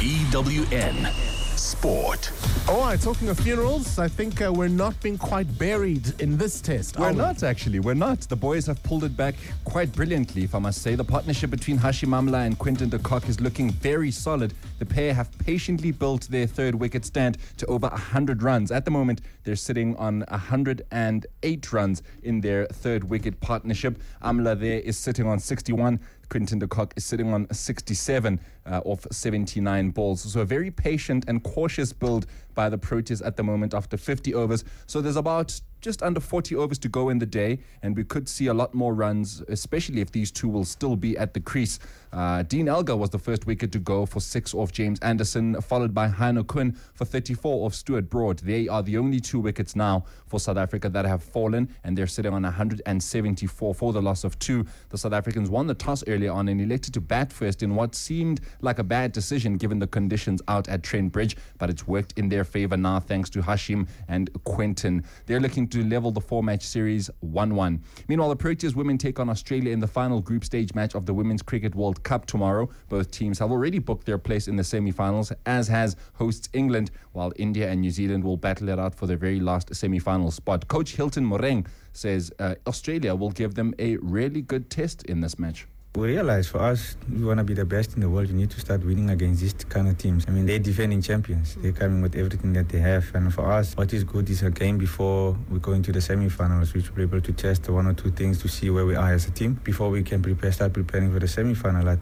EWN Sport. All right, talking of funerals, I think uh, we're not being quite buried in this test. We're are we? not actually. We're not. The boys have pulled it back quite brilliantly, if I must say. The partnership between Hashim Amla and Quinton de Kock is looking very solid. The pair have patiently built their third wicket stand to over 100 runs. At the moment, they're sitting on 108 runs in their third wicket partnership. Amla there is sitting on 61. Quinton de Kock is sitting on 67 uh, off 79 balls. So a very patient and cautious build by the Proteas at the moment after 50 overs. So there's about just under 40 overs to go in the day, and we could see a lot more runs, especially if these two will still be at the crease. Uh, Dean Elgar was the first wicket to go for six off James Anderson, followed by Heino Kuhn for 34 off Stuart Broad. They are the only two wickets now for South Africa that have fallen, and they're sitting on 174 for the loss of two. The South Africans won the toss earlier on and elected to bat first in what seemed like a bad decision given the conditions out at Trent Bridge, but it's worked in their favor now thanks to Hashim and Quinton. They're looking to level the four match series 1 1. Meanwhile, the Proteas women take on Australia in the final group stage match of the Women's Cricket World Cup tomorrow. Both teams have already booked their place in the semi finals, as has hosts England, while India and New Zealand will battle it out for their very last semi final spot. Coach Hilton Moreeng says uh, Australia will give them a really good test in this match. We realize for us, we want to be the best in the world. You need to start winning against these kind of teams. I mean, they're defending champions. They're coming with everything that they have. And for us, what is good is a game before we go into the semi-finals, which we'll be able to test one or two things to see where we are as a team before we can prepare, start preparing for the semi-final.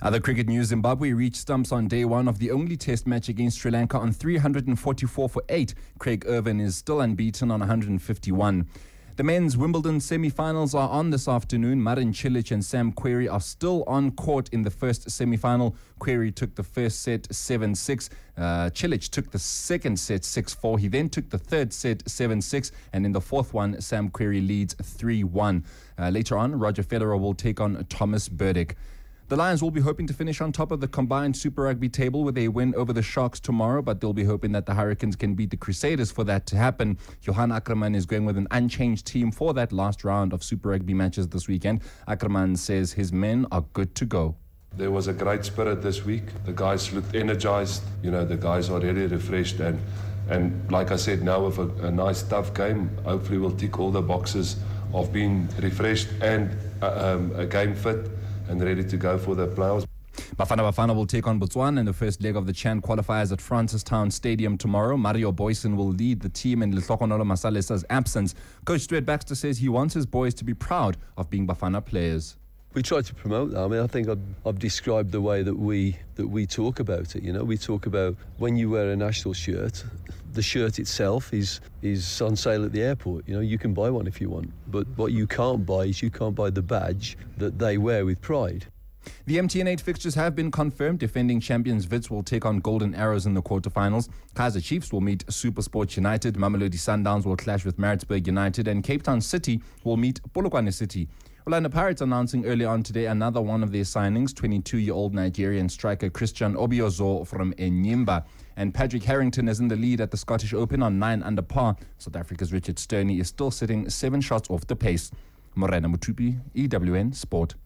Other cricket news Zimbabwe reached stumps on day one of the only test match against Sri Lanka on 344 for 8. Craig Ervine is still unbeaten on 151. The men's Wimbledon semi finals are on this afternoon. Marin Cilic and Sam Querrey are still on court in the first semi final. Querrey took the first set 7 6. Uh, Cilic took the second set 6 4. He then took the third set 7 6. And in the fourth one, Sam Querrey leads 3 1. Uh, later on, Roger Federer will take on Thomas Berdych. The Lions will be hoping to finish on top of the combined Super Rugby table with a win over the Sharks tomorrow, but they'll be hoping that the Hurricanes can beat the Crusaders for that to happen. Johan Ackermann is going with an unchanged team for that last round of Super Rugby matches this weekend. Ackermann says his men are good to go. There was a great spirit this week. The guys looked energized. You know, the guys are really refreshed. And, and like I said, now with a, a nice, tough game, hopefully we'll tick all the boxes of being refreshed and uh, um, a game fit and ready to go for the playoffs. Bafana Bafana will take on Botswana in the first leg of the Chan qualifiers at Francistown Stadium tomorrow. Mario Booysen will lead the team in Lehlogonolo Masalesa's absence. Coach Stuart Baxter says he wants his boys to be proud of being Bafana players we try to promote that. I mean, I think I've, I've, described the way that we that we talk about it. You know, we talk about when you wear a national shirt, the shirt itself is is on sale at the airport. You know, you can buy one if you want, but what you can't buy is you can't buy the badge that they wear with pride. The MTN 8 fixtures have been confirmed. Defending champions Wits will take on Golden Arrows in the quarterfinals. Kaizer Chiefs will meet Supersport United. Mamelodi Sundowns will clash with Maritzburg United. And Cape Town City will meet Polokwane City. Orlando Pirates announcing early on today another one of their signings, 22-year-old Nigerian striker Christian Obiozor from Enyimba. And Pádraig Harrington is in the lead at the Scottish Open on 9 under par. South Africa's Richard Sterne is still sitting seven shots off the pace. Morena Mothupi, EWN Sport.